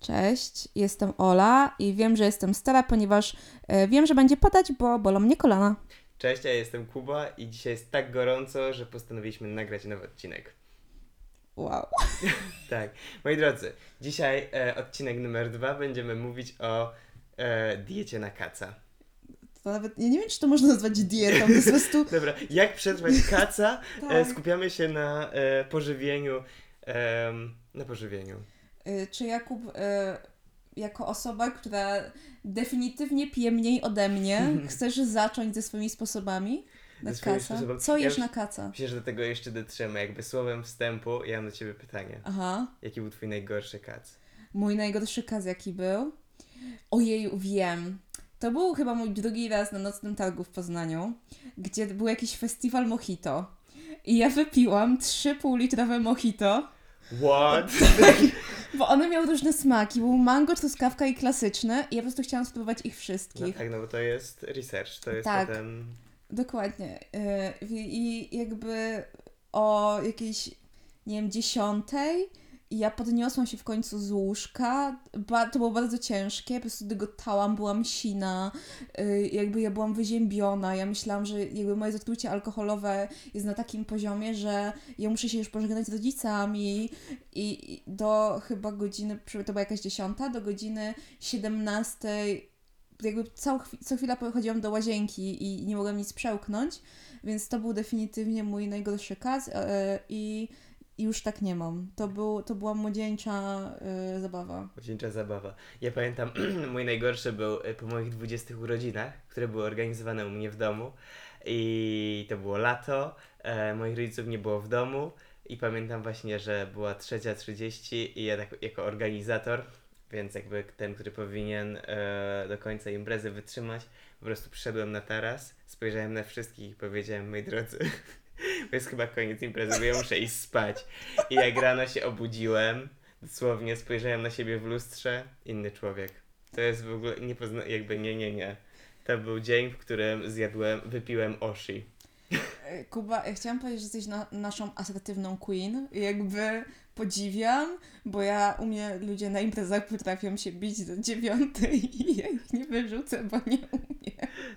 Cześć, jestem Ola i wiem, że jestem stara, ponieważ e, wiem, że będzie padać, bo bolą mnie kolana. Cześć, ja jestem Kuba i dzisiaj jest tak gorąco, że postanowiliśmy nagrać nowy odcinek. Wow. Tak, moi drodzy, dzisiaj e, odcinek numer dwa będziemy mówić o e, diecie na kaca. To nawet, ja nie wiem, czy to można nazwać dietą, to jest po prostu... Dobra, jak przetrwać kaca? E, Tak. skupiamy się na e, pożywieniu. na pożywieniu. Y, Czy Jakub, y, jako osoba, która definitywnie pije mniej ode mnie, chcesz zacząć ze swoimi sposobami na kaca? sposobami. Co Ja jesz na kaca? Myślę, że do tego jeszcze dotrzemy. Jakby słowem wstępu, ja mam do Ciebie pytanie. Aha. Jaki był Twój najgorszy kac? Mój najgorszy kaz jaki był? Ojej, wiem. To był chyba mój drugi raz na nocnym targu w Poznaniu, gdzie był jakiś festiwal mojito. I ja wypiłam trzy półlitrowe mojito, What? bo one miały różne smaki. Był mango, truskawka i klasyczny. I ja po prostu chciałam spróbować ich No wszystkich. tak, no bo to jest research, to jest Tak. potem... Dokładnie. I i jakby o jakiejś, nie wiem, dziesiątej i ja podniosłam się w końcu z łóżka. Ba, to było bardzo ciężkie, po prostu dygotałam, byłam sina, yy, jakby ja byłam wyziębiona. Ja myślałam, że jakby moje zatrucie alkoholowe jest na takim poziomie, że ja muszę się już pożegnać z rodzicami i i do chyba godziny, to była jakaś dziesiąta, do godziny siedemnastej jakby całą, co chwila chodziłam do łazienki i nie mogłam nic przełknąć, więc to był definitywnie mój najgorszy kaz e, i i już tak nie mam. To, był, to była młodzieńcza e, zabawa. Młodzieńcza zabawa. Ja pamiętam, mój najgorszy był e, po moich 20 urodzinach, które były organizowane u mnie w domu. I to było lato, e, moich rodziców nie było w domu. I pamiętam właśnie, że była trzecia 30 i ja tak, jako organizator, więc jakby ten, który powinien e, do końca imprezy wytrzymać, po prostu przyszedłem na taras, spojrzałem na wszystkich i powiedziałem, moi drodzy, to jest chyba koniec imprezy, bo ja muszę iść spać. I jak rano się obudziłem, dosłownie spojrzałem na siebie w lustrze, inny człowiek. To jest w ogóle nie pozna... jakby nie, nie, nie. To był dzień, w którym zjadłem, wypiłem oshi. E, Kuba, ja chciałam powiedzieć, że jesteś na, naszą asertywną queen. Jakby podziwiam, bo ja u mnie ludzie na imprezach potrafią się bić do dziewiątej i ja ich nie wyrzucę, bo nie umiem.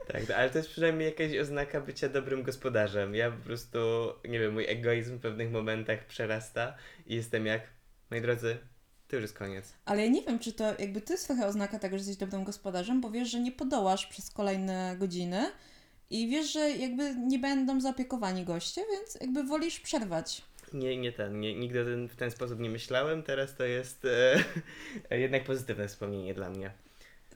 Tak, ale to jest przynajmniej jakaś oznaka bycia dobrym gospodarzem. Ja po prostu, nie wiem, mój egoizm w pewnych momentach przerasta i jestem jak, moi drodzy, to już jest koniec. Ale ja nie wiem, czy to jakby to jest trochę oznaka tego, że jesteś dobrym gospodarzem, bo wiesz, że nie podołasz przez kolejne godziny i wiesz, że jakby nie będą zaopiekowani goście, więc jakby wolisz przerwać. Nie, nie ten, nie, nigdy ten, w ten sposób nie myślałem, teraz to jest e, jednak pozytywne wspomnienie dla mnie.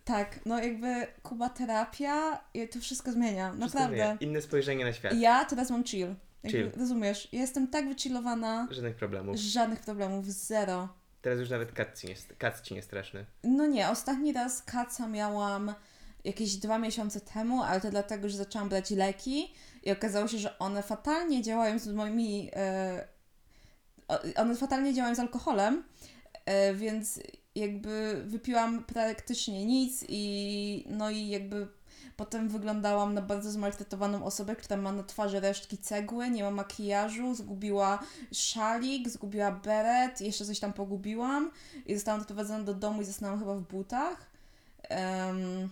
Tak, no jakby Kuba terapia to wszystko zmienia, Wszystko naprawdę. zmienia. Inne spojrzenie na świat. Ja teraz mam chill. Jakby, Chill. Rozumiesz? Ja jestem tak wychillowana, Żadnych problemów. żadnych problemów, zero. Teraz już nawet kac ci nie, kac ci nie straszny. No nie, ostatni raz kaca miałam jakieś dwa miesiące temu, ale to dlatego, że zaczęłam brać leki i okazało się, że one fatalnie działają z moimi. O- one fatalnie działają z alkoholem, e, więc jakby wypiłam praktycznie nic i no i jakby potem wyglądałam na bardzo zmaltretowaną osobę, która ma na twarzy resztki cegły, nie ma makijażu, zgubiła szalik, zgubiła beret, jeszcze coś tam pogubiłam i zostałam doprowadzona do domu i zasnęłam chyba w butach. Em,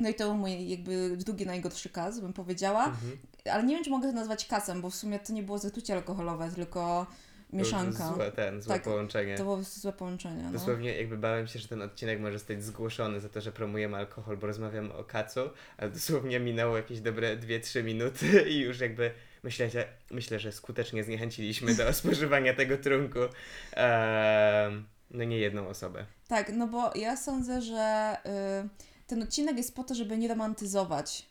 no i to był mój jakby drugi najgorszy kaz, bym powiedziała. Mhm. Ale nie wiem, czy mogę to nazwać kasem, bo w sumie to nie było zatrucie alkoholowe, tylko mieszanka. Złe, ten, złe Tak, połączenie. To było złe połączenie. No. Dosłownie jakby bałem się, że ten odcinek może zostać zgłoszony za to, że promujemy alkohol, bo rozmawiamy o kacu, ale dosłownie minęło jakieś dobre 2-3 minuty i już jakby myślę, że, myślę, że skutecznie zniechęciliśmy do spożywania tego trunku em, no nie jedną osobę. Tak, no bo ja sądzę, że y, ten odcinek jest po to, żeby nie romantyzować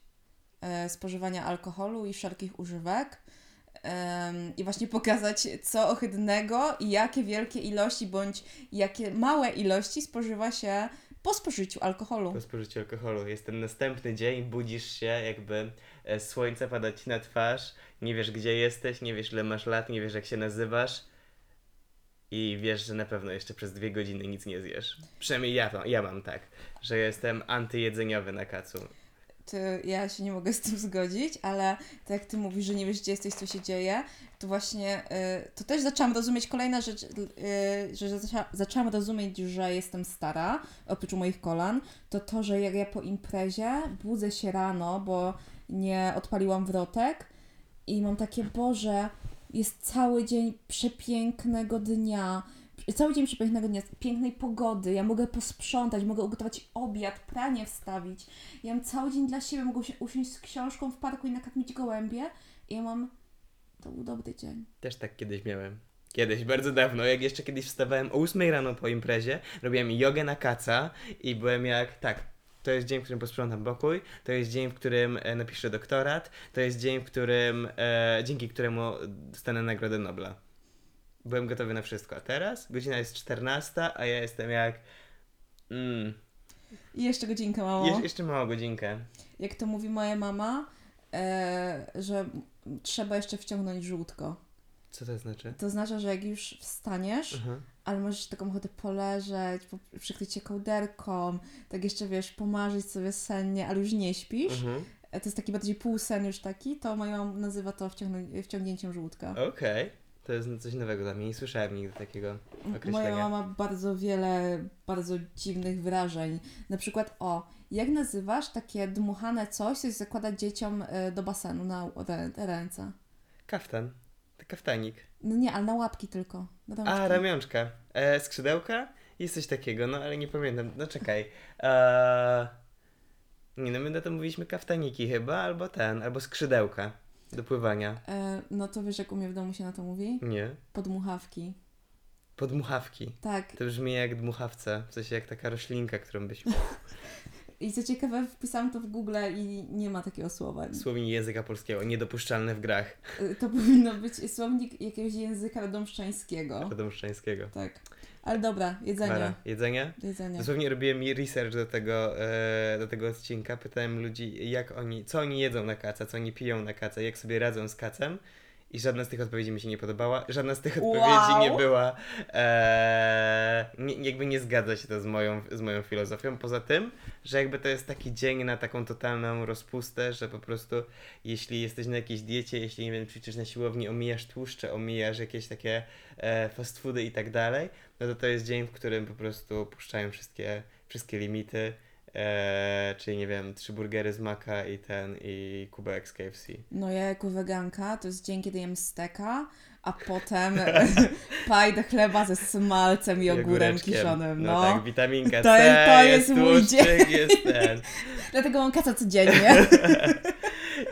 y, spożywania alkoholu i wszelkich używek. I właśnie pokazać, co ohydnego i jakie wielkie ilości bądź jakie małe ilości spożywa się po spożyciu alkoholu. Po spożyciu alkoholu. Jest ten następny dzień, budzisz się, jakby e, słońce pada ci na twarz, nie wiesz gdzie jesteś, nie wiesz ile masz lat, nie wiesz jak się nazywasz i wiesz, że na pewno jeszcze przez dwie godziny nic nie zjesz. Przynajmniej ja, ja mam tak, że jestem antyjedzeniowy na kacu. ty, ja się nie mogę z tym zgodzić, ale tak jak ty mówisz, że nie wiesz, gdzie jesteś, co się dzieje, to właśnie y, to też zaczęłam rozumieć kolejna rzecz, y, że zaczę, zaczęłam rozumieć, że jestem stara, oprócz moich kolan, to to, że jak ja po imprezie budzę się rano, bo nie odpaliłam wrotek i mam takie, Boże, jest cały dzień przepięknego dnia, cały dzień przepięknego dnia, pięknej pogody, ja mogę posprzątać, mogę ugotować obiad, pranie wstawić. Ja mam cały dzień dla siebie, mogę się usiąść z książką w parku i nakarmić gołębie i ja mam... To był dobry dzień. Też tak kiedyś miałem. Kiedyś, bardzo dawno, jak jeszcze kiedyś wstawałem o 8 rano po imprezie, robiłem jogę na kaca i byłem jak, tak, to jest dzień, w którym posprzątam pokój, to jest dzień, w którym e, napiszę doktorat, to jest dzień, w którym, e, dzięki któremu dostanę Nagrodę Nobla. Byłem gotowy na wszystko. A teraz godzina jest 14, a ja jestem jak. Mm. I jeszcze godzinkę mało. Jesz jeszcze mała godzinkę. Jak to mówi moja mama, e, że trzeba jeszcze wciągnąć żółtko. Co to znaczy? To znaczy, że jak już wstaniesz, Mhm. Ale możesz taką ochotę poleżeć, po, przykryć się kołderką, tak jeszcze wiesz, pomarzyć sobie sennie, ale już nie śpisz. Mhm. E, To jest taki bardziej półsen już taki, to moja mama nazywa to wciągną- wciągnięciem żółtka. Okej. To jest coś nowego dla mnie. Nie słyszałem nigdy takiego określenia. Moja mama ma bardzo wiele bardzo dziwnych wyrażeń. Na przykład, o, jak nazywasz takie dmuchane coś, coś zakłada dzieciom e, do basenu na rę- ręce? Kaftan. Kaftanik. No nie, ale na łapki tylko. A, ramionczka. E, skrzydełka? Jest coś takiego, no ale nie pamiętam. No czekaj. E, nie no, my na to mówiliśmy kaftaniki chyba, albo ten, albo skrzydełka do pływania. E, no to wiesz, jak u mnie w domu się na to mówi? Nie. Podmuchawki. Podmuchawki. Tak. To brzmi jak dmuchawca, w sensie jak taka roślinka, którą byś... I co ciekawe, wpisałam to w Google i nie ma takiego słowa. Słownik języka polskiego, niedopuszczalne w grach E, To powinno być słownik jakiegoś języka radomszczańskiego. radomszczańskiego. Tak. Ale dobra, jedzenie. Mara, jedzenie? Jedzenie. Dosłownie robiłem research do tego, e, do tego odcinka, pytałem ludzi, jak oni, co oni jedzą na kaca, co oni piją na kaca, jak sobie radzą z kacem. I żadna z tych odpowiedzi mi się nie podobała. Żadna z tych Wow. odpowiedzi nie była. E, nie, jakby nie zgadza się to z moją, z moją filozofią. Poza tym, że jakby to jest taki dzień na taką totalną rozpustę, że po prostu jeśli jesteś na jakiejś diecie, jeśli nie wiem, ćwiczysz na siłowni, omijasz tłuszcze, omijasz jakieś takie e, fast foody i tak dalej, no to to jest dzień, w którym po prostu puszczają wszystkie, wszystkie limity. E, czyli nie wiem, trzy burgery z maka i ten, i kubek z KFC. No ja jako weganka to jest dzień, kiedy jem steka, a potem paj do chleba ze smalcem i ogórem kiszonym. No, No tak, witaminka To C, to jest, jest mój tłuszczyk, jest ten. Dlatego mam kaca codziennie.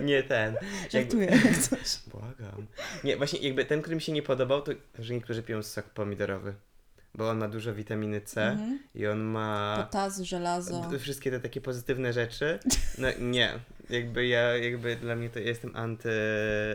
Nie ten. Żartuję jak coś. Błagam. Nie, właśnie jakby ten, który mi się nie podobał, to że niektórzy piją sok pomidorowy. Bo on ma dużo witaminy C Mhm. i on ma Potaz, żelazo. wszystkie te takie pozytywne rzeczy. No nie, jakby ja, jakby dla mnie to ja jestem anty,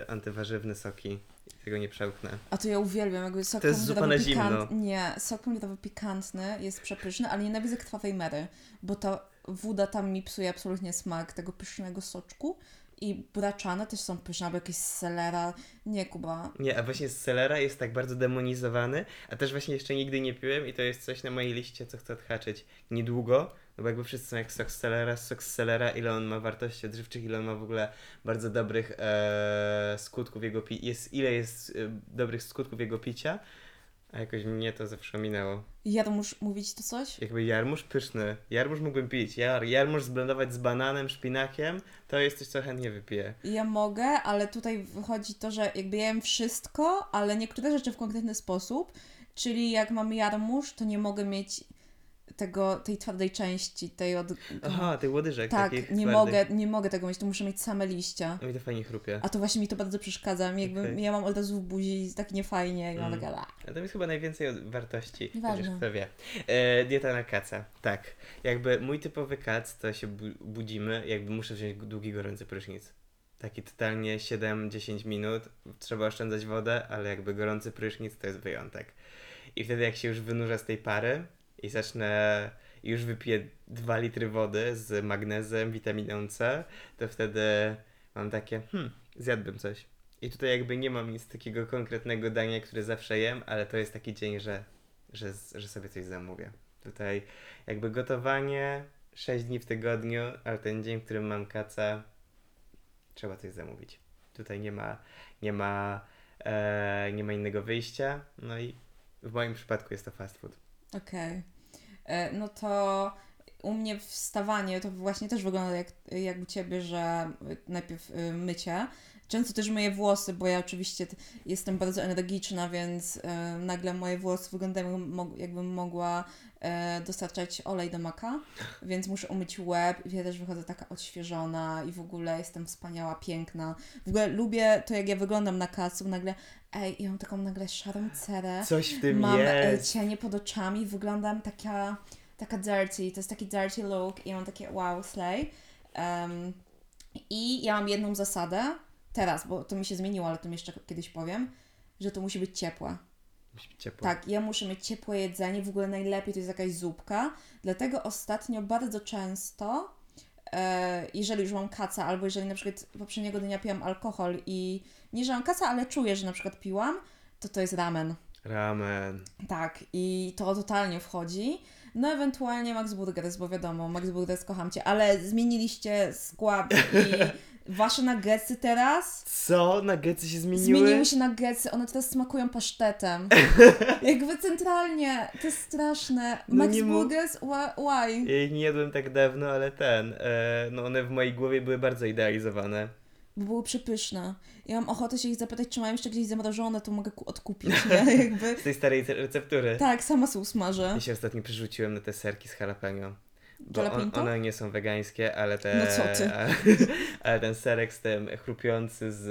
antywarzywne soki. Tego nie przełknę. A to ja uwielbiam, jakby sok To jest zupa na zimno. Nie, sok pomidorowy pikantny jest przepyszny, ale nienawidzę krwawej mery, bo ta woda tam mi psuje absolutnie smak tego pysznego soczku. I buraczane też są pyszne, albo jakieś selera. Nie, Kuba. Nie, a właśnie selera jest tak bardzo demonizowany, a też właśnie jeszcze nigdy nie piłem i to jest coś na mojej liście, co chcę odhaczyć niedługo, no bo jakby wszyscy są jak sok z selera, sok z selera, ile on ma wartości odżywczych, ile on ma w ogóle bardzo dobrych e, skutków jego pi- jest ile jest e, dobrych skutków jego picia, a jakoś mnie to zawsze minęło. Jarmusz, mówić to coś? Jakby jarmuż pyszny, jarmuż mógłbym pić, Jar, jarmuż zblendować z bananem, szpinakiem, to jest coś, co chętnie wypiję. Ja mogę, ale tutaj wychodzi to, że jakby jem wszystko, ale niektóre rzeczy w konkretny sposób. Czyli jak mam jarmuż, to nie mogę mieć tego, tej twardej części, tej od... Aha, tych łodyżek tak, nie twardych. mogę, nie mogę tego mieć, to muszę mieć same liścia. No i to fajnie chrupie. A to właśnie mi to bardzo przeszkadza. Mi Jakby Okej. ja mam od razu w buzi tak niefajnie i mam Mm. A tam jest chyba najwięcej wartości. Chociaż kto wie. E, dieta na kaca. Tak. Jakby mój typowy kac to się bu- budzimy, jakby muszę wziąć długi, gorący prysznic. Taki totalnie 7-10 minut. Trzeba oszczędzać wodę, ale jakby gorący prysznic to jest wyjątek. I wtedy jak się już wynurza z tej pary i zacznę już wypiję 2 litry wody z magnezem, witaminą C, to wtedy mam takie, hmm, zjadłbym coś. I tutaj jakby nie mam nic takiego konkretnego dania, które zawsze jem, ale to jest taki dzień, że, że, że sobie coś zamówię. Tutaj jakby gotowanie, 6 dni w tygodniu, ale ten dzień, w którym mam kaca, trzeba coś zamówić. Tutaj nie ma, nie ma, e, nie ma innego wyjścia. No i w moim przypadku jest to fast food. Okej. E, No to u mnie wstawanie to właśnie też wygląda jak, jak u Ciebie, że najpierw y, mycie. Często też myję włosy, bo ja oczywiście jestem bardzo energiczna, więc e, nagle moje włosy wyglądają jakbym mogła e, dostarczać olej do maka, więc muszę umyć łeb i ja też wychodzę taka odświeżona i w ogóle jestem wspaniała, piękna. W ogóle lubię to, jak ja wyglądam na kacu, nagle ej, ja mam taką nagle szarą cerę Coś w tym mam e, jest. cienie pod oczami, wyglądam taka, taka dirty, to jest taki dirty look i mam takie wow, slay. Um, I ja mam jedną zasadę, teraz, bo to mi się zmieniło, ale to jeszcze kiedyś powiem, że to musi być ciepłe. Musi być ciepło. Tak, ja muszę mieć ciepłe jedzenie, w ogóle najlepiej to jest jakaś zupka, dlatego ostatnio bardzo często, e, jeżeli już mam kaca, albo jeżeli na przykład poprzedniego dnia piłam alkohol i nie, że mam kaca, ale czuję, że na przykład piłam, to to jest ramen. Ramen. Tak, i to totalnie wchodzi. No ewentualnie Max Burgers, bo wiadomo, Max Burgers kocham Cię, ale zmieniliście skład i wasze nuggetsy teraz Co? Nuggetsy się zmieniły? zmieniły się nuggetsy, one teraz smakują pasztetem. Jakby centralnie, to jest straszne. No Max Burgers, why? Ja ich nie jadłem tak dawno, ale ten, e, no one w mojej głowie były bardzo idealizowane. Bo były przepyszne. Ja mam ochotę się ich zapytać, czy mają jeszcze gdzieś zamrożone, to mogę ku- odkupić, nie? Jakby. Z tej starej receptury. Tak, sama sobie usmażę. Ja się ostatnio przerzuciłem na te serki z jalapeno. Bo on, one nie są wegańskie, ale te... No co ty? Ale, ten serek z tym chrupiący z,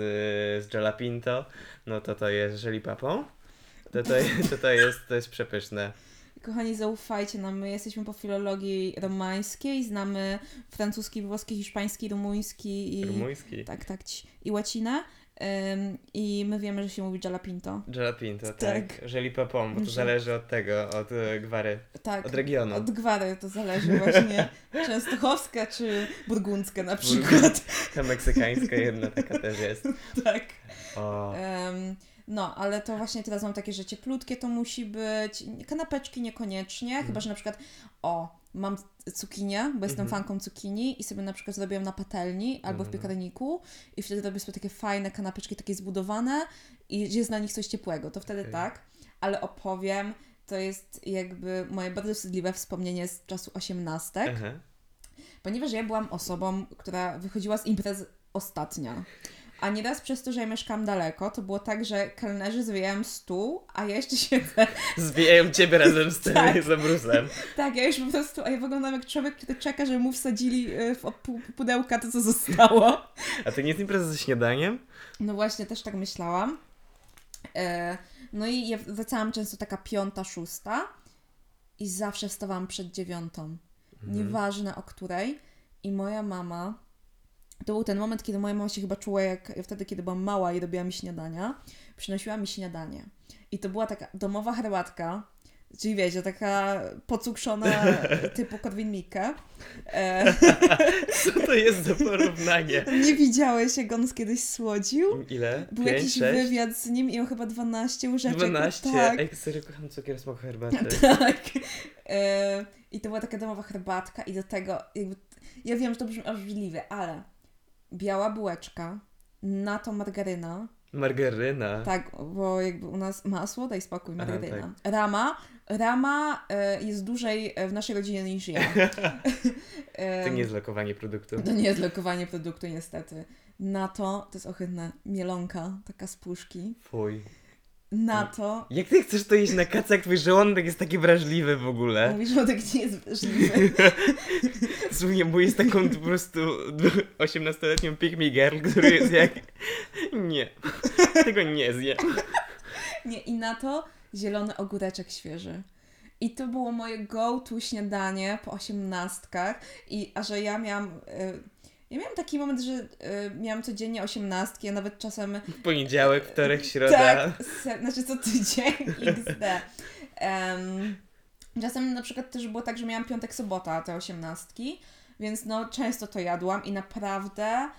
z jalapinto, no to to jest żelipapą. To to, to, to, jest, to jest przepyszne. Kochani, zaufajcie nam. My jesteśmy po filologii romańskiej, znamy francuski, włoski, hiszpański, rumuński i. Rumuński. Tak, tak. I łacinę. I my wiemy, że się mówi jalapinto. Jalapinto, tak. Tak. Żelipapą, bo to zależy od tego, od e, gwary, Tak. od regionu. Od gwary to zależy właśnie. Częstochowska czy burgundzka na przykład. Ta meksykańska jedna taka też jest. tak. No, ale to właśnie teraz mam takie, że cieplutkie to musi być. Kanapeczki niekoniecznie, Mhm. chyba że na przykład o, mam cukinię, bo jestem Mhm. fanką cukinii i sobie na przykład zrobiłam na patelni albo w Mhm. piekarniku i wtedy robię sobie takie fajne kanapeczki, takie zbudowane i jest na nich coś ciepłego, to wtedy Okej. tak, ale opowiem, to jest jakby moje bardzo wstydliwe wspomnienie z czasu osiemnastek, aha. ponieważ ja byłam osobą, która wychodziła z imprez ostatnia. A nieraz przez to, że ja mieszkam daleko, to było tak, że kelnerzy zwijają stół, a ja jeszcze siedzę. Zwijają ciebie razem z tym Tak. z. Tak, ja już po prostu, a ja wyglądam jak człowiek, który czeka, żeby mu wsadzili y, w pu- pudełka to, co zostało. A to nie jest impreza ze śniadaniem? No właśnie, też tak myślałam. E, no i ja wracałam często taka piąta, szósta i zawsze wstawałam przed dziewiątą. Mhm. Nieważne o której. I moja mama, to był ten moment, kiedy moja mama się chyba czuła jak wtedy, kiedy byłam mała i robiła mi śniadania, przynosiła mi śniadanie. I to była taka domowa herbatka, czyli wiecie, taka pocukrzona typu Korwin Mikke. E, Co to jest za porównanie? nie widziałeś, jak on kiedyś słodził? Ile? Był 5, jakiś 6? wywiad z nim i on chyba 12 łyżeczek. 12? Tak, Ej, serio kocham cukier, smak herbaty. tak. E, I to była taka domowa herbatka i do tego jakby, ja wiem, że to brzmi obrzydliwie, ale biała bułeczka, na to margaryna, Margaryna. tak, bo jakby u nas masło, daj spokój, Aha, margaryna. Rama, rama e, jest dłużej e, w naszej rodzinie niż ja. To nie jest lokowanie produktu. to nie jest lokowanie produktu niestety. Na to, to jest ohydne, mielonka, taka z puszki. Fuj. Na to Jak ty chcesz to jeść na kaca, jak twój żołądek jest taki wrażliwy w ogóle? Że tak nie jest wrażliwy. Słuchaj, bo jest taką po prostu 18-letnią pick me girl, który jest jak... Nie. Tego nie zjem. Nie, i na to zielony ogóreczek świeży. I to było moje go-to śniadanie po osiemnastkach. I, a że ja miałam... Y, ja miałam taki moment, że y, miałam codziennie osiemnastki, a nawet czasem... Poniedziałek, wtorek, środa. Tak, se, znaczy co tydzień XD. Em, czasem na przykład też było tak, że miałam piątek, sobota te osiemnastki, więc no często to jadłam i naprawdę...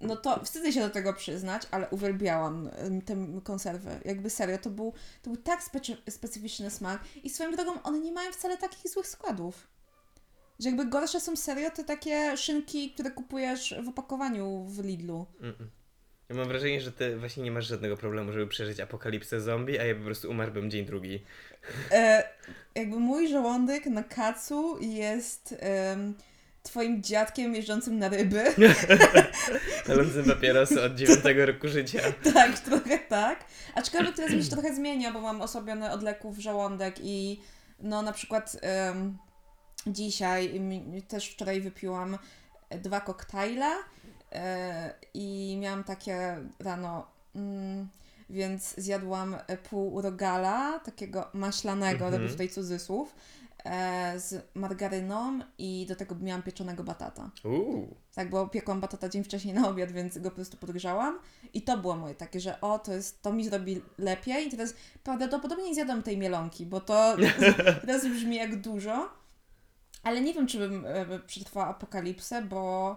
No to wstydzę się do tego przyznać, ale uwielbiałam em, tę konserwę. Jakby serio, to był, to był tak specy- specyficzny smak. I swoją drogą, one nie mają wcale takich złych składów. Że jakby gorsze są serio te takie szynki, które kupujesz w opakowaniu w Lidlu. Mm-mm. Ja mam wrażenie, że ty właśnie nie masz żadnego problemu, żeby przeżyć apokalipsę zombie, a ja po prostu umarłbym dzień drugi. E, jakby mój żołądek na kacu jest twoim dziadkiem jeżdżącym na ryby. Palącym papierosy od dziewiątego roku życia. tak, trochę tak. Aczkolwiek teraz mi się trochę zmienia, bo mam osłabiony od leków żołądek i no na przykład dzisiaj, też wczoraj wypiłam dwa koktajle e, i miałam takie rano, mm, więc zjadłam pół rogala, takiego maślanego, Mhm. robię tutaj cudzysłów, e, z margaryną i do tego miałam pieczonego batata. Uuu. Tak, bo piekłam batata dzień wcześniej na obiad, więc go po prostu podgrzałam. I to było moje takie, że o, to jest, to mi zrobi lepiej. I teraz prawdopodobnie nie zjadam tej mielonki, bo to teraz brzmi jak dużo. Ale nie wiem, czy bym e, przetrwała apokalipsę, bo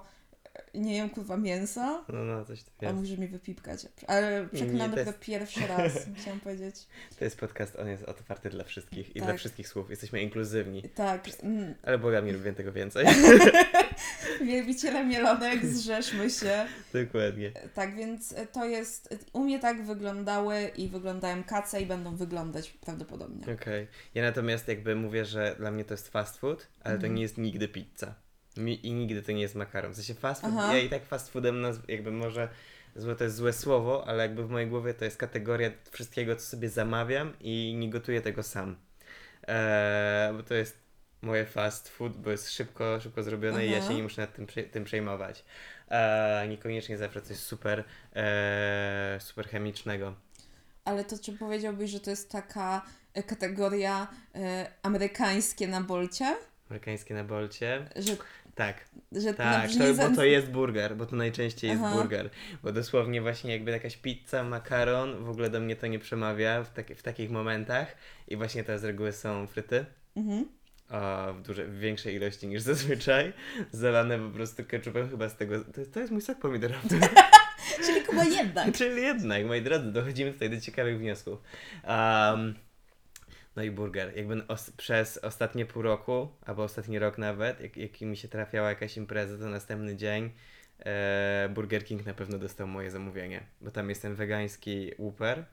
nie jem kurwa mięsa. No, no, coś A może mi wypipkać. Ale przekonam to dopiero jest- pierwszy raz, chciałam powiedzieć. To jest podcast, on jest otwarty dla wszystkich i Tak. dla wszystkich słów. Jesteśmy inkluzywni. Tak, mm, Ale bogami lubię tego więcej. wielbiciele mielonek, zrzeszmy się. Dokładnie. Tak, więc to jest. U mnie tak wyglądały i wyglądają kace i będą wyglądać prawdopodobnie. Okej. Ja natomiast jakby mówię, że dla mnie to jest fast food, ale to Mhm. nie jest nigdy pizza. Mi, I nigdy to nie jest makaron. W sensie fast food, Aha. ja i tak fast foodem nazw- jakby może złe to jest złe słowo, ale jakby w mojej głowie to jest kategoria wszystkiego, co sobie zamawiam i nie gotuję tego sam. Eee, bo to jest moje fast food, bo jest szybko, szybko zrobione i ja Aha. się nie muszę nad tym, tym przejmować. Eee, niekoniecznie zawsze coś super, eee, super chemicznego. Ale to czy powiedziałbyś, że to jest taka e, kategoria e, amerykańskie na bolcie? Amerykańskie na bolcie. Że, Tak, że Tak, to, bo to jest burger, bo to najczęściej jest Aha. burger. Bo dosłownie właśnie jakby jakaś pizza, makaron, w ogóle do mnie to nie przemawia w, taki, w takich momentach. I właśnie to z reguły są fryty. Mhm. A w, duże, w większej ilości niż zazwyczaj. Zalane po prostu ketchupem chyba z tego. To, to jest mój sok pomidorowy. Czyli chyba jednak. Czyli jednak, moi drodzy, dochodzimy tutaj do ciekawych wniosków. Um, no i burger. Jakby os- przez ostatnie pół roku, albo ostatni rok nawet, jak, jak mi się trafiała jakaś impreza, to następny dzień e, Burger King na pewno dostał moje zamówienie. Bo tam jest ten wegański Whopper.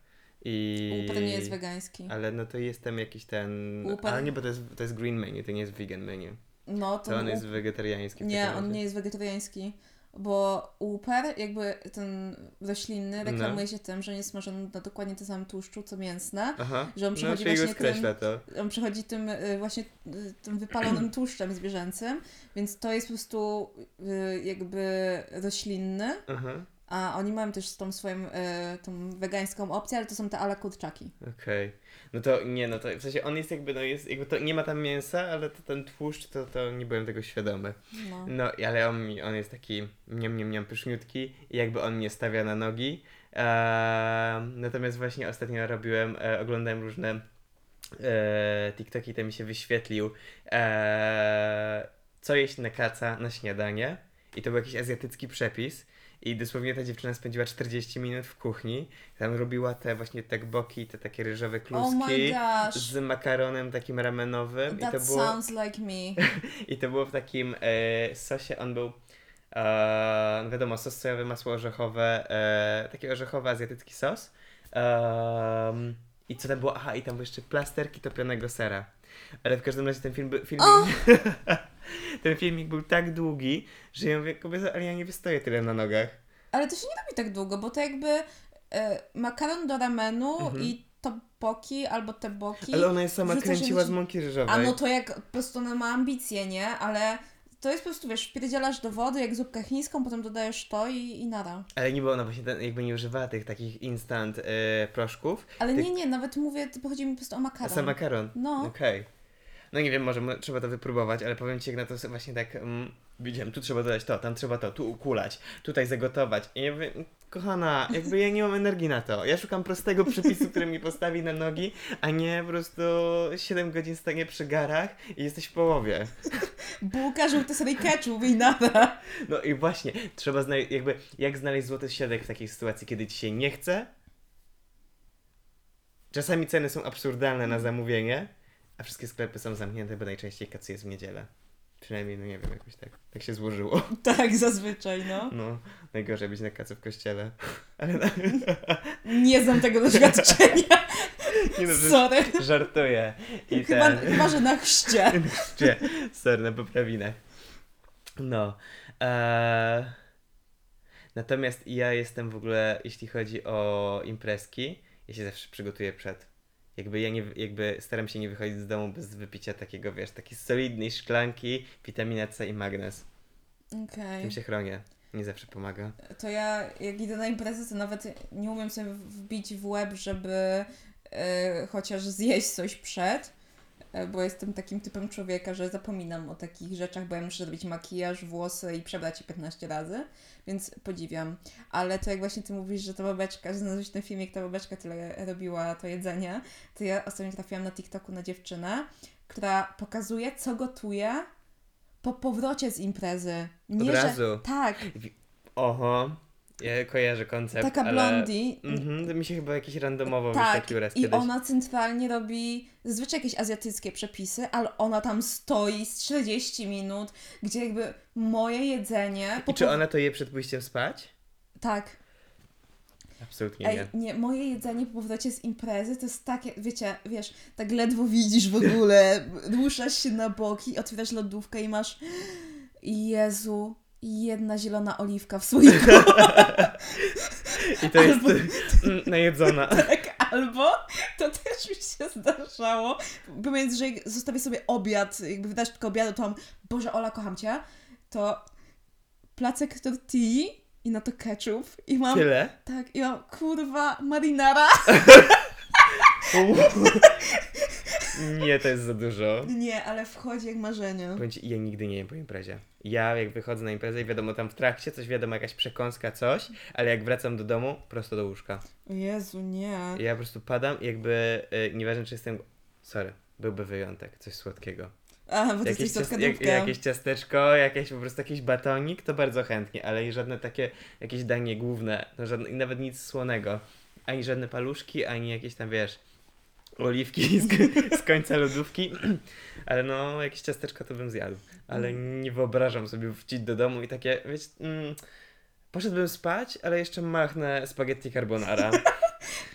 I... To nie jest wegański. Ale no to jest tam jakiś ten... Whopper? Ale nie, bo to jest, to jest green menu, to nie jest vegan menu. No to. To on u- jest wegetariański. Nie, on nie jest wegetariański. Bo Uper, jakby ten roślinny, reklamuje No. się tym, że nie jest smażony na dokładnie tym samym tłuszczu, co mięsne. Aha, że on no przychodzi go właśnie skreśla to. On przychodzi tym y, właśnie y, tym wypalonym tłuszczem zwierzęcym, więc to jest po prostu y, jakby roślinny, Aha. A oni mają też tą swoją y, tą wegańską opcję, ale to są te ala kurczaki. Okej. No to nie, no to w sensie on jest jakby, no jest, jakby to nie ma tam mięsa, ale to ten tłuszcz, to, to nie byłem tego świadomy. No. No, ale on, on jest taki mniam, mniam, mniam pyszniutki i jakby on mnie stawia na nogi. Eee, natomiast właśnie ostatnio robiłem, e, oglądałem różne e, TikToki, to mi się wyświetlił e, co jeść na kaca na śniadanie i to był jakiś azjatycki przepis. I dosłownie ta dziewczyna spędziła 40 minut w kuchni. Tam robiła te właśnie te boki, te takie ryżowe Oh kluski gosh, z makaronem takim ramenowym. I that to było, sounds like me. i to było w takim e, sosie, on był, e, no wiadomo, sos sojowy, masło orzechowe, e, taki orzechowy azjatycki sos. Em, I co tam było? Aha, i tam były jeszcze plasterki topionego sera. Ale w każdym razie ten film, był- filmik, O! ten filmik był tak długi, że ja mówię, kobieta, ale ja nie wystoję tyle na nogach. Ale to się nie robi tak długo, bo to jakby e, makaron do ramenu Mhm. i topoki albo te boki. Ale ona jest sama kręciła z mąki ryżowej. A no to jak po prostu ona ma ambicje, nie? Ale to jest po prostu, wiesz, wpierdzielasz do wody jak zupkę chińską, potem dodajesz to i, i nara. Ale nie było ona właśnie, ten, jakby nie używała tych takich instant e, proszków. Ale Ty- nie, nie, nawet mówię, to chodzi mi po prostu o A makaron. sam makaron. No. Okej. No nie wiem, może mo- trzeba to wypróbować, ale powiem Ci, jak na to właśnie tak mm, widziałem, tu trzeba dodać to, tam trzeba to, tu ukulać, tutaj zagotować. I ja mówię, "Mm, kochana, jakby ja nie mam energii na to. Ja szukam prostego przepisu, który mi postawi na nogi, a nie po prostu 7 godzin stanie przy garach i jesteś w połowie. Bułka, żółty i ketchup i nara. No i właśnie, trzeba znaleźć, jakby, jak znaleźć złoty środek w takiej sytuacji, kiedy Ci się nie chce. Czasami ceny są absurdalne na zamówienie, a wszystkie sklepy są zamknięte, bo najczęściej kacy jest w niedzielę. Przynajmniej, no nie wiem, jakoś tak, tak się złożyło. Tak, zazwyczaj, no. No, najgorzej być na kacu w kościele. Ale na... Nie znam tego doświadczenia. nie no, Sorry. żartuję. I Chyba, ten... chyba, że na chrzcie. Gdzie? Sorry, na poprawinach. No. Eee... Natomiast ja jestem w ogóle, jeśli chodzi o imprezki, ja się zawsze przygotuję przed. Jakby ja nie, jakby staram się nie wychodzić z domu bez wypicia takiego, wiesz, takiej solidnej szklanki, witamina C i magnez. Okej. Tym się chronię. Nie zawsze pomaga. To ja, jak idę na imprezę, to nawet nie umiem sobie wbić w łeb, żeby e, chociaż zjeść coś przed, bo jestem takim typem człowieka, że zapominam o takich rzeczach, bo ja muszę zrobić makijaż, włosy i przebrać je 15 razy, więc podziwiam. Ale to jak właśnie ty mówisz, że ta babeczka, że znalazłeś ten film, jak ta babeczka tyle robiła to jedzenie, to ja ostatnio trafiłam na TikToku na dziewczynę, która pokazuje, co gotuje po powrocie z imprezy. Nie, Od że- razu. Tak, Oho. Ja kojarzę koncept, taka ale... blondi. Mhm, to mi się chyba jakiś randomowo Tak, wyświetlił raz i kiedyś. ona centralnie robi zazwyczaj jakieś azjatyckie przepisy, ale ona tam stoi z 40 minut, gdzie jakby moje jedzenie... I czy ona to je przed pójściem spać? Tak. Absolutnie Ej, nie. nie, moje jedzenie po powrocie z imprezy to jest takie, wiecie, wiesz, tak ledwo widzisz w ogóle, ruszasz się na boki, otwierasz lodówkę i masz Jezu, jedna zielona oliwka w słoiku. I to jest Albo- najedzona. Tak, albo to też mi się zdarzało. Pamiętaj, że zostawię sobie obiad, jakby wydasz tylko obiadu, to mam Boże, Ola, kocham Cię, to placek tortilli i na to ketchup i mam, Tyle? tak, i mam, kurwa, marinara. Nie, to jest za dużo. Nie, ale wchodzi jak marzenie. Ci, ja nigdy nie jem po imprezie. Ja jak wychodzę na imprezę i wiadomo tam w trakcie coś wiadomo, jakaś przekąska, coś, ale jak wracam do domu, prosto do łóżka. Jezu, nie. Ja po prostu padam i jakby, y, nieważne czy jestem, sorry, byłby wyjątek, coś słodkiego. A, bo Jakieś, jesteś cias- jak, jakieś ciasteczko, jakieś po prostu jakiś batonik, to bardzo chętnie, ale i żadne takie, jakieś danie główne, no żadne, i nawet nic słonego. Ani żadne paluszki, ani jakieś tam, wiesz, oliwki z, z końca lodówki, ale no, jakieś ciasteczko to bym zjadł. Ale nie wyobrażam sobie wrócić do domu i takie, wiecie, mm, poszedłbym spać, ale jeszcze machnę spaghetti carbonara.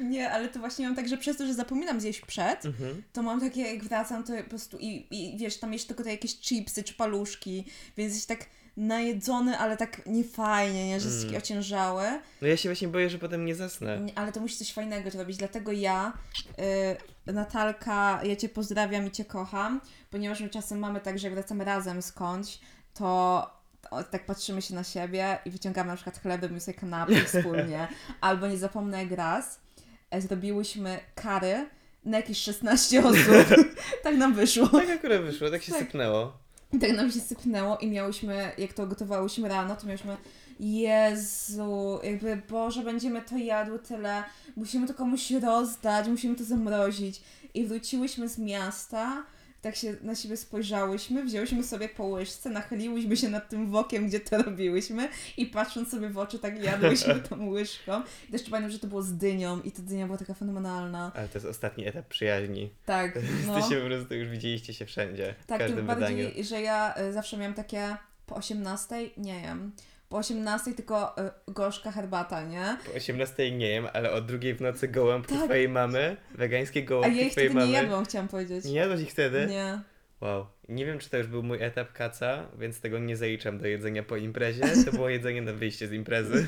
Nie, ale to właśnie mam tak, że przez to, że zapominam zjeść przed, Mhm. to mam takie, jak wracam, to po prostu i, i wiesz, tam jeszcze tylko te jakieś chipsy czy paluszki, więc jesteś tak najedzony, ale tak niefajnie, nie, że jesteś taki Mm. ociężały. No ja się właśnie boję, że potem nie zasnę. Nie, Ale to musi coś fajnego robić, dlatego ja, y, Natalka, ja Cię pozdrawiam i Cię kocham, ponieważ my czasem mamy tak, że jak wracamy razem skądś, to to tak patrzymy się na siebie i wyciągamy na przykład chleb, robimy sobie kanapki wspólnie. Albo nie zapomnę jak raz, zrobiłyśmy kary na jakieś 16 osób. tak nam wyszło. Tak akurat wyszło, tak się Tak. sypnęło. I tak nam się sypnęło i miałyśmy, jak to gotowałyśmy rano, to miałyśmy Jezu, jakby Boże, będziemy to jadły tyle, musimy to komuś rozdać, musimy to zamrozić. I wróciłyśmy z miasta, tak się na siebie spojrzałyśmy, wzięłyśmy sobie po łyżce, nachyliłyśmy się nad tym wokiem, gdzie to robiłyśmy i patrząc sobie w oczy, tak jadłyśmy tą łyżką. I też pamiętam, że to było z dynią i ta dynia była taka fenomenalna. Ale to jest ostatni etap przyjaźni. Tak, no. Jesteście po prostu, już widzieliście się wszędzie. w Tak, każdym tym wydaniu. bardziej, że ja y, zawsze miałam takie po 18 nie jem. Po 18 tylko y, gorzka herbata, nie? Po 18 nie jem, ale o drugiej w nocy gołąbki Tak. twojej mamy, wegańskie A gołąbki ja ich twojej wtedy mamy. nie jadłam, chciałam powiedzieć. Nie jadłeś ich wtedy? Nie. Wow. Nie wiem, czy to już był mój etap kaca, więc tego nie zaliczam do jedzenia po imprezie. To było jedzenie na wyjście z imprezy.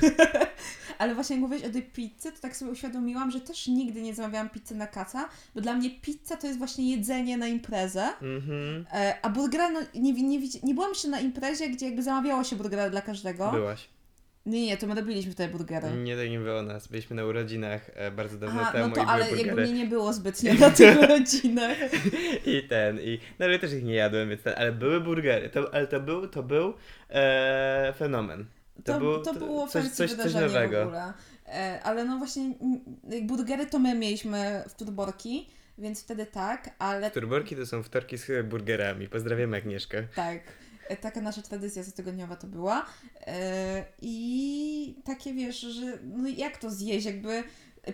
Ale właśnie jak mówiłeś o tej pizzy, to tak sobie uświadomiłam, że też nigdy nie zamawiałam pizzy na kaca, bo dla mnie pizza to jest właśnie jedzenie na imprezę. Mhm. E, a burgera, no, nie, nie, widzi- nie byłam jeszcze na imprezie, gdzie jakby zamawiało się burgera dla każdego. Byłaś. Nie, nie, to my robiliśmy tutaj burgery. Nie, to nie było nas. Byliśmy na urodzinach e, bardzo dawno Aha, temu no to i ale jakby mnie nie było zbytnio na tych rodzinach. I ten, i... No ale też ich nie jadłem, więc ten... Ale były burgery. To, ale to był, to był e, fenomen. To To, było- to, było coś- coś- coś nowego. w ogóle. E, ale no właśnie burgery to my mieliśmy w Turborki, więc wtedy tak, ale Turborki to są wtorki z burgerami. Pozdrawiam Agnieszkę. tak, e, taka nasza tradycja cotygodniowa to była. E, I takie wiesz, że no jak to zjeść, jakby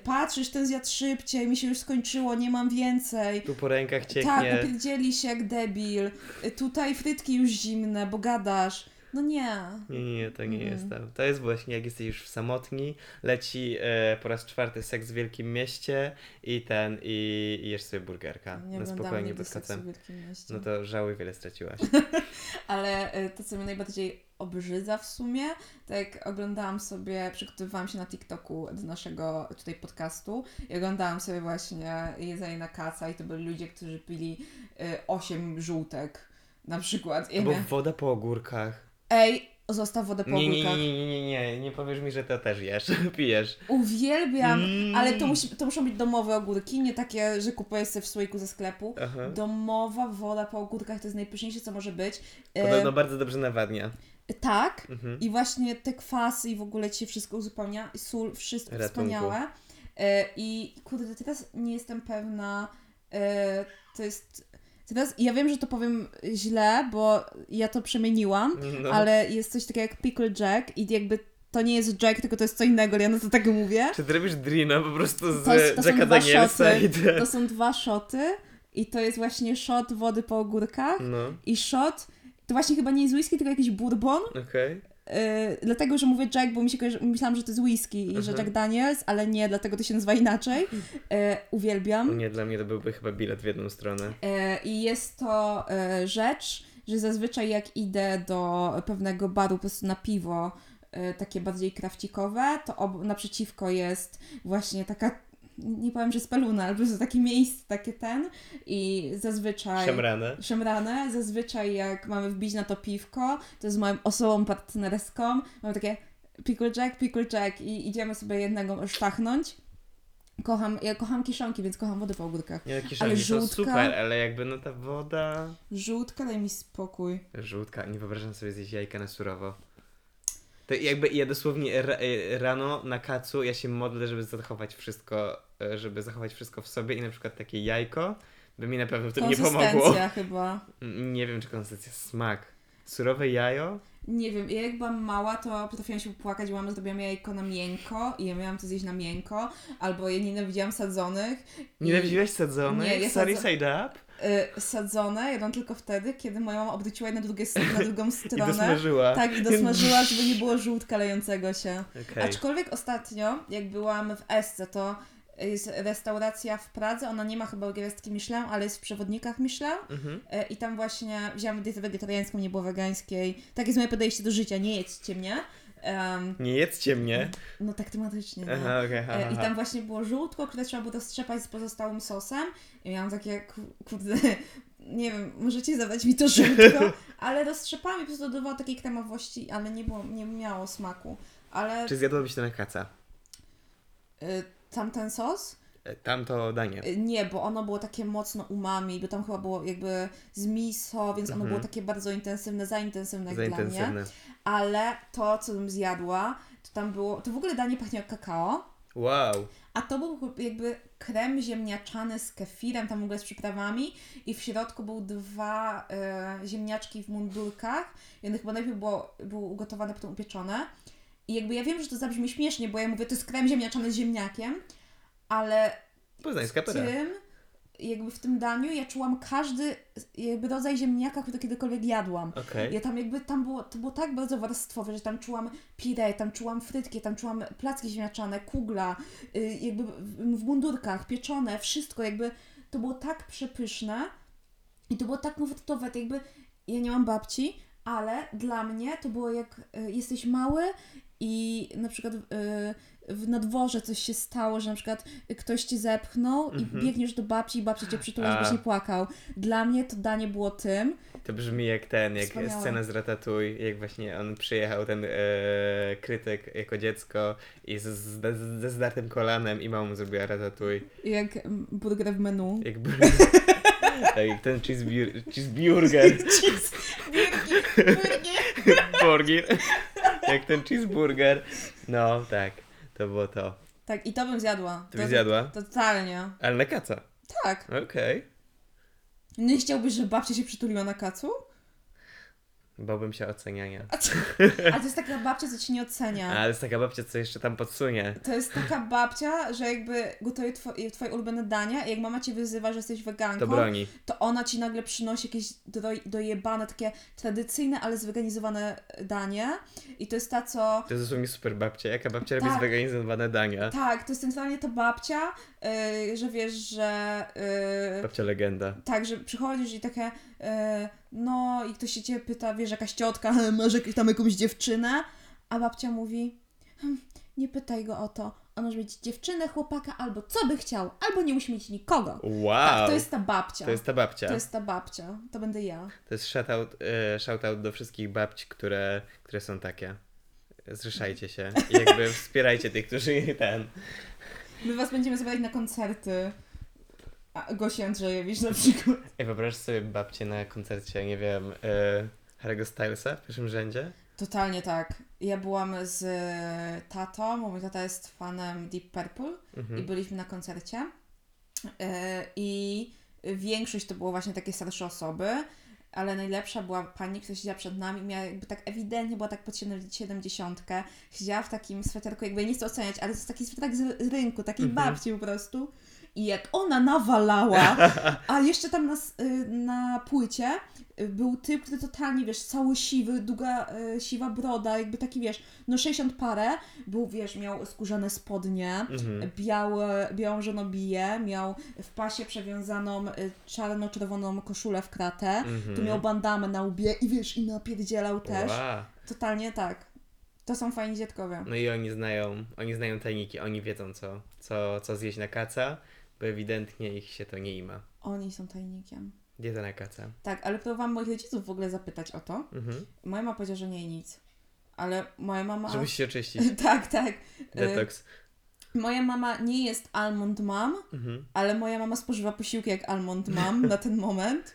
patrzysz, ten zjadł szybciej, mi się już skończyło, nie mam więcej. Tu po rękach Tak, cieknie. upierdzieli się jak debil. Tutaj frytki już zimne, bo gadasz. No nie. Nie, nie, nie, to nie Mhm. jest tam. To jest właśnie jak jesteś już samotni, leci e, po raz czwarty seks w wielkim mieście i ten, i, i jesz sobie burgerka. Nie no spokojnie, w. Wielkim Mieście. No to żałuj, wiele straciłaś. Ale y, to, co mnie najbardziej obrzydza w sumie, to jak oglądałam sobie, przygotowywałam się na TikToku do naszego tutaj podcastu i oglądałam sobie właśnie jedzenie na kaca i to byli ludzie, którzy pili y, 8 żółtek na przykład. I ja Bo miałam, woda po ogórkach. Ej, zostaw wodę po Nie, nie, ogórkach. nie, nie, nie, nie, nie, nie powiesz mi, że to też jesz, pijesz. Uwielbiam, Mm. ale to, musi, to muszą być domowe ogórki, nie takie, że kupujesz sobie w słoiku ze sklepu. Aha. Domowa woda po ogórkach to jest najpyszniejsze, co może być. E, Podobno bardzo dobrze nawadnia. tak, Mhm. I właśnie te kwasy i w ogóle ci się wszystko uzupełnia, i sól, wszystko Ratunku. wspaniałe. E, I kurde, teraz nie jestem pewna, e, to jest... Teraz, ja wiem, że to powiem źle, bo ja to przemieniłam, No. ale jest coś takiego jak Pickle Jack i jakby to nie jest Jack, tylko to jest co innego, ja na to tak mówię. Czy ty robisz drina po prostu z To jest- to są Jacka dwa Danielsa szoty. i ten... To są dwa szoty i to jest właśnie shot wody po ogórkach No, i shot, to właśnie chyba nie jest whisky, tylko jakiś bourbon, okej. Yy, dlatego, że mówię Jack, bo mi się kojarzy, myślałam, że to jest whisky i że Mhm. Jack Daniels, ale nie, dlatego to się nazywa inaczej. Yy, uwielbiam. Nie, dla mnie to byłby chyba bilet w jedną stronę. Yy, I jest to rzecz, że zazwyczaj jak idę do pewnego baru po prostu na piwo, takie bardziej krawcikowe, to ob- naprzeciwko jest właśnie taka nie powiem, że speluna, ale po prostu takie miejsce, takie ten i zazwyczaj... Szemrane. szemrane. Zazwyczaj jak mamy wbić na to piwko, to z moją osobą partnerską, mamy takie pickle jack, pickle jack i idziemy sobie jednego sztachnąć. Kocham, ja kocham kiszonki, więc kocham wodę po ogórkach. Nie, Ale kieszonki są żółtka? super, ale jakby no ta woda... Żółtka, daj mi spokój. Żółtka, nie wyobrażam sobie zjeść jajka na surowo. To jakby ja dosłownie ra, rano na kacu ja się modlę, żeby zachować wszystko, żeby zachować wszystko w sobie i na przykład takie jajko by mi na pewno w tym nie pomogło. Konsystencja chyba. Mm, Nie wiem, czy konsystencja, smak. Surowe jajo? Nie wiem, ja jak byłam mała, to potrafiłam się popłakać, bo mama zrobiła mi jajko na miękko i ja miałam to zjeść na miękko, albo ja nienawidziłam sadzonych. i- Nienawidziłaś sadzonych? Nie, ja Sorry, side up? y, sadzone, jadłam tylko wtedy, kiedy moja mama obróciła je na, drugie, na drugą I stronę. dosmażyła. Tak, i dosmażyła, żeby nie było żółtka lejącego się. Okej. Aczkolwiek ostatnio, jak byłam w Esce, to jest restauracja w Pradze, ona nie ma chyba gwiazdki Michelin, ale jest w przewodnikach Michelin Mhm. E, i tam właśnie wzięłam dietę wegetariańską, nie było wegańskiej. Tak jest moje podejście do życia, nie jedzcie mnie. Em, Nie jedzcie mnie. no tak tematycznie, nie? Aha, okej, aha, E, I tam właśnie było żółtko, które trzeba było roztrzepać z pozostałym sosem. I miałam takie, ku- kurde, nie wiem, możecie zadać mi to żółtko, ale roztrzepałam i po prostu dodawało takiej kremowości, ale nie było, nie miało smaku. Ale Czy zjadłabyś to na kaca? y, tamten sos? E, Tamto danie. Y, Nie, bo ono było takie mocno umami, bo tam chyba było jakby z miso, więc ono Mhm. było takie bardzo intensywne, za intensywne Za jak dla mnie. intensywne. Ale to, co bym zjadła, to tam było, to w ogóle danie pachnie jak kakao, Wow. a to był jakby krem ziemniaczany z kefirem, tam w ogóle z przyprawami i w środku był dwa e, ziemniaczki w mundurkach i one chyba najpierw było, były ugotowane, potem upieczone. I jakby ja wiem, że to zabrzmi śmiesznie, bo ja mówię, to jest krem ziemniaczany z ziemniakiem, ale Poznańska pera. tym, jakby w tym daniu ja czułam każdy jakby rodzaj ziemniaka, który kiedykolwiek jadłam. Okej. Ja tam jakby, tam było, to było tak bardzo warstwowe, że tam czułam pire, tam czułam frytki, tam czułam placki ziemniaczane, kugla, y, jakby w, w mundurkach, pieczone, wszystko jakby, to było tak przepyszne i to było tak komfortowe, to jakby, ja nie mam babci, ale dla mnie to było jak y, jesteś mały i na przykład y, w na dworze coś się stało, że na przykład ktoś cię zepchnął i Mhm. biegniesz do babci i babcia cię przytula, żebyś nie płakał. Dla mnie to danie było tym, To brzmi jak ten, jak Wspaniałe. scena z Ratatouille, jak właśnie on przyjechał, ten e, krytyk jako dziecko i z, z, z, ze zdartym kolanem i mama mu zrobiła Ratatouille. jak mm, burger w menu. Jakby... tak, jak ten cheeseburger. cheeseburger. Burger. jak ten cheeseburger. No, tak. To było to. Tak, i to bym zjadła. To byś zjadła? Totalnie. Ale na kaca. Tak. Okej. Nie chciałbyś, żeby babcia się przytuliła na kacu? Bałbym się oceniania. A, co? A to jest taka babcia, co ci nie ocenia. Ale jest taka babcia, co jeszcze tam podsunie. To jest taka babcia, że jakby gotuje twoje, twoje ulubione dania i jak mama cię wyzywa, że jesteś weganką, To broni. to ona ci nagle przynosi jakieś do, dojebane, takie tradycyjne, ale zweganizowane danie. I to jest ta, co... To jest dosłownie super babcia. Jaka babcia robi Tak. zweganizowane dania? Tak, to jest centralnie ta babcia, yy, że wiesz, że... Yy, Babcia legenda. tak, że przychodzisz i takie, yy, no i ktoś się cię pyta, wiesz, jakaś ciotka, masz jak, tam jakąś dziewczynę, a babcia mówi, hm, nie pytaj go o to, on może mieć dziewczynę, chłopaka, albo co by chciał, albo nie musi mieć nikogo. Wow! Tak, to jest ta babcia. To jest ta babcia. To jest ta babcia. To będę ja. To jest shoutout, e, shoutout do wszystkich babci, które, które są takie. Zrzeszajcie się i jakby wspierajcie tych, którzy ten. My was będziemy zabierać na koncerty. A Gosi Andrzejewicz na przykład. Ej, wyobraź sobie babcię na koncercie, nie wiem, e, Harry'ego Stylesa w pierwszym rzędzie? Totalnie tak. Ja byłam z tatą, bo mój tata jest fanem Deep Purple i Mhm. byliśmy na koncercie. E, I większość to było właśnie takie starsze osoby, ale najlepsza była pani, która siedziała przed nami, miała jakby tak ewidentnie, była tak pod 70, siedziała w takim sweterku, jakby ja nie chcę oceniać, ale to jest taki sweterek z z rynku, takiej Mhm. babci po prostu. I jak ona nawalała, a jeszcze tam na, y, na płycie y, był typ, który totalnie, wiesz, cały siwy, długa, y, siwa broda, jakby taki, wiesz, no 60 parę, był, wiesz, miał skórzane spodnie, Mhm. białe, białą żonobiję, miał w pasie przewiązaną czarno-czerwoną koszulę w kratę, Mhm. tu miał bandamę na łbie i wiesz, i napierdzielał też. Wow. Totalnie tak. To są fajni dziadkowie. No i oni znają, oni znają tajniki, oni wiedzą co, co, co zjeść na kaca, bo ewidentnie ich się to nie ima. Oni są tajnikiem. Dieta na kaca. Tak, ale próbowałam moich rodziców w ogóle zapytać o to. Mhm. Moja mama powiedziała, że nie nic. Ale moja mama... Żeby się oczyścić. tak, tak. Y, Detoks. Moja mama nie jest almond mom, Mhm. ale moja mama spożywa posiłki jak almond mom na ten moment.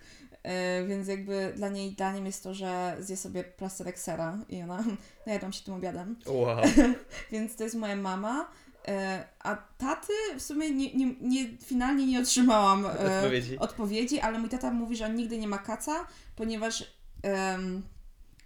Y, więc jakby dla niej daniem jest to, że zje sobie plasterek sera i ona najadłam się tym obiadem. Wow. Więc to jest moja mama. Y, a taty w sumie nie, nie, nie, finalnie nie otrzymałam y, Odpowiedzi. odpowiedzi, ale mój tata mówi, że on nigdy nie ma kaca, ponieważ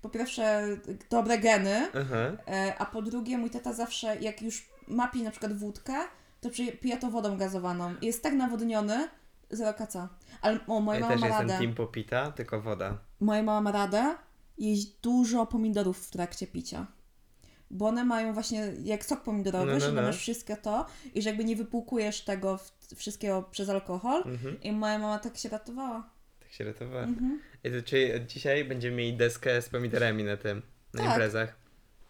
po pierwsze dobre geny, Aha. E, A po drugie, mój tata zawsze, jak już ma pić na przykład wódkę, to pije to wodą gazowaną. Jest tak nawodniony, zero kaca. Ale o, moja Ja mama też ma jestem radę. team popita, tylko woda. Moja mama ma radę jeść dużo pomidorów w trakcie picia. Bo one mają właśnie, jak sok pomidorowy, No, no, że no. masz wszystko to i że jakby nie wypłukujesz tego w, wszystkiego przez alkohol. Mhm. I moja mama tak się ratowała. Tak się ratowała. Mhm. I to, czyli od dzisiaj będziemy mieli deskę z pomidorami na tym, na Tak. imprezach.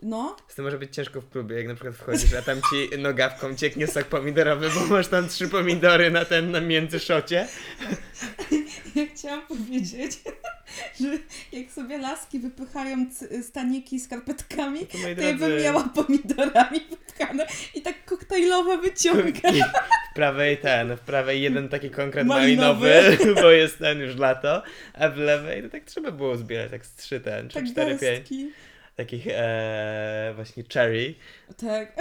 No, Z tym może być ciężko w klubie, jak na przykład wchodzisz, a tam ci nogawką cieknie sok pomidorowy, bo masz tam trzy pomidory na ten na międzyszocie. Ja chciałam powiedzieć, że jak sobie laski wypychają staniki z karpetkami, To to ja bym miała pomidorami wypchane i tak koktajlowo wyciągam. I w prawej ten, w prawej jeden taki konkret Malinowy. malinowy, bo jest ten już lato, a w lewej to tak trzeba było zbierać, tak z trzy ten, Tak czy cztery, pięć takich e, właśnie cherry Tak,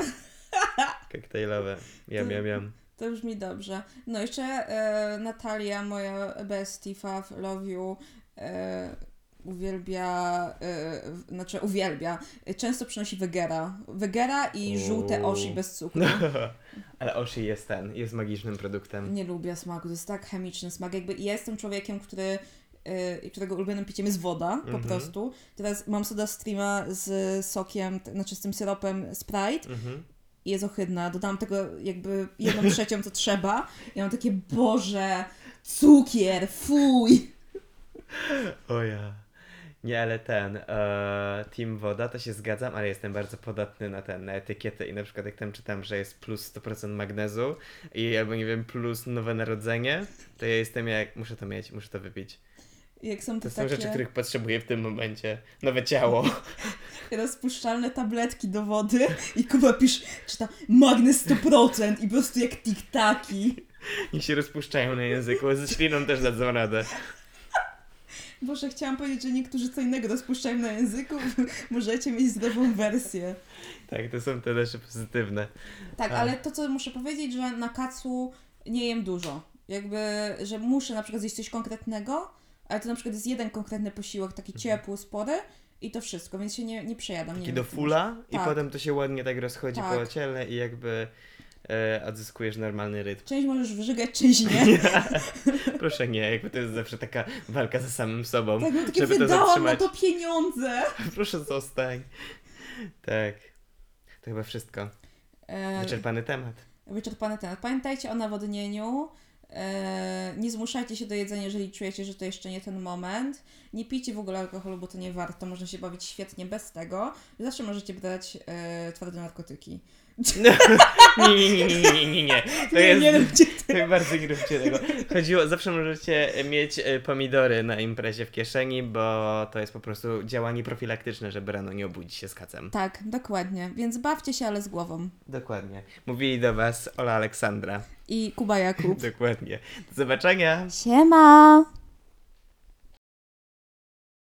koktajlowe. Jam, jam, jam. To brzmi dobrze. No jeszcze e, Natalia, moja bestie, fav, love you, e, uwielbia, e, znaczy uwielbia, e, często przynosi wegera. Wegera i żółte Uuu. oshi bez cukru. Ale Oshi jest ten, jest magicznym produktem. Nie lubię smaku, to jest tak chemiczny smak. Jakby ja jestem człowiekiem, który yy, którego ulubionym piciem jest woda, po Mhm. prostu. Teraz mam soda streama z sokiem, t- znaczy z tym syropem Sprite Mhm. I jest ohydna. Dodałam tego jakby jedną trzecią, co trzeba. I mam takie, Boże, cukier, fuj! O ja. Nie, ale ten, e, Team Woda, to się zgadzam, ale jestem bardzo podatny na ten, na etykietę i na przykład jak tam czytam, że jest plus 100% magnezu i albo nie wiem, plus nowe narodzenie, to ja jestem jak, muszę to mieć, muszę to wypić. Jak są te To są takie rzeczy, których potrzebuję w tym momencie. Nowe ciało. rozpuszczalne tabletki do wody i Kuba pisz, czyta magnez 100% i po prostu jak tiktaki. I się rozpuszczają na języku, ze śliną też dadzą radę. Boże, chciałam powiedzieć, że niektórzy co innego rozpuszczają na języku. Możecie mieć zdrową wersję. Tak, to są te rzeczy pozytywne. Tak, A. ale to, co muszę powiedzieć, że na kacu nie jem dużo. Jakby, że muszę na przykład zjeść coś konkretnego, ale to na przykład jest jeden konkretny posiłek, taki ciepły, spory i to wszystko, więc się nie, nie przejadam. nie Taki wiem, do fula i Tak. potem to się ładnie tak rozchodzi Tak. po ciele i jakby e, odzyskujesz normalny rytm. Część możesz wyżygać, część nie. Proszę nie, jakby to jest zawsze taka walka ze samym sobą, Tak, no takie żeby to wydałam na zatrzymać. to pieniądze. Proszę zostań. Tak. To chyba wszystko. E, Wyczerpany temat. wyczerpany temat. Pamiętajcie o nawodnieniu. E, nie zmuszajcie się do jedzenia, jeżeli czujecie, że to jeszcze nie ten moment. Nie pijcie w ogóle alkoholu, bo to nie warto. Można się bawić świetnie bez tego. Zawsze możecie brać e, twarde narkotyki. Nie, nie, nie, nie, nie, nie, nie. To Nie, jest... nie róbcie Tak bardzo nie róbcie tego. Chodziło, zawsze możecie mieć e, pomidory na imprezie w kieszeni, bo to jest po prostu działanie profilaktyczne, żeby rano nie obudzić się z kacem. Tak, dokładnie. Więc bawcie się, ale z głową. Dokładnie. Mówili do Was Ola Aleksandra. I Kuba Jakub. Dokładnie. Do zobaczenia. Siema!